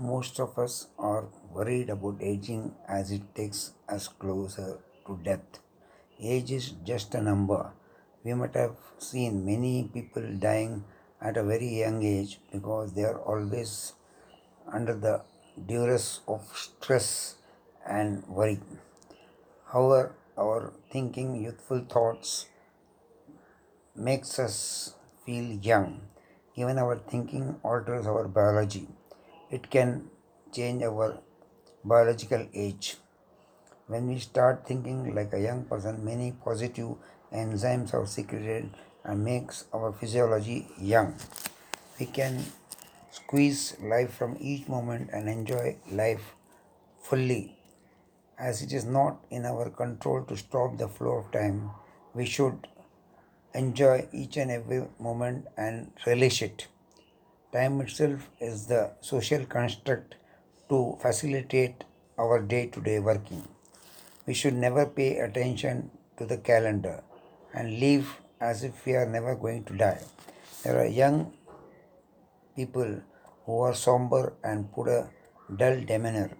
Most of us are worried about aging as it takes us closer to death. Age is just a number. We might have seen many people dying at a very young age because they are always under the duress of stress and worry. However, our thinking, youthful thoughts makes us feel young. Even our thinking alters our biology. It can change our biological age. When we start thinking like a young person, many positive enzymes are secreted and makes our physiology young. We can squeeze life from each moment and enjoy life fully. As it is not in our control to stop the flow of time, we should enjoy each and every moment and relish it. Time itself is the social construct to facilitate our day to day working. We should never pay attention to the calendar and live as if we are never going to die. There are young people who are somber and put a dull demeanor,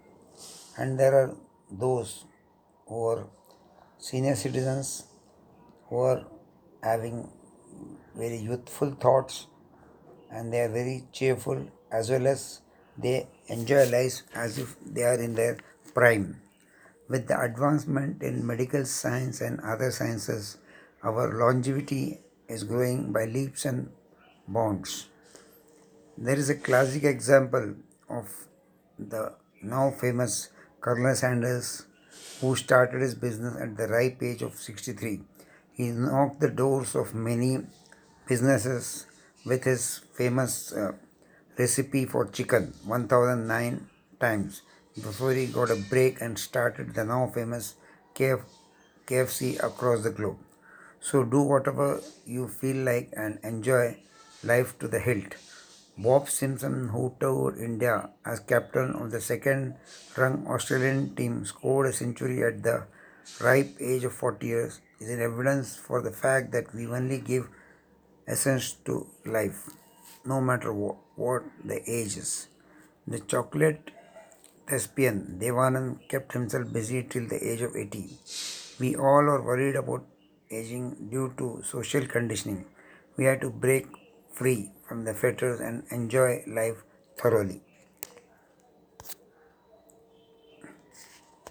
and there are those who are senior citizens who are having very youthful thoughts and they are very cheerful as well as they enjoy life as if they are in their prime. With the advancement in medical science and other sciences, our longevity is growing by leaps and bounds. There is a classic example of the now famous Colonel Sanders who started his business at the ripe age of 63. He knocked the doors of many businesses with his famous uh, recipe for chicken 1009 times before he got a break and started the now famous KF, KFC across the globe. So do whatever you feel like and enjoy life to the hilt. Bob Simpson, who toured India as captain of the second rung Australian team, scored a century at the ripe age of 40 years, is an evidence for the fact that we only give essence to life, no matter what, what the age is. The chocolate thespian Devanand kept himself busy till the age of 80. We all are worried about aging due to social conditioning. We have to break free from the fetters and enjoy life thoroughly.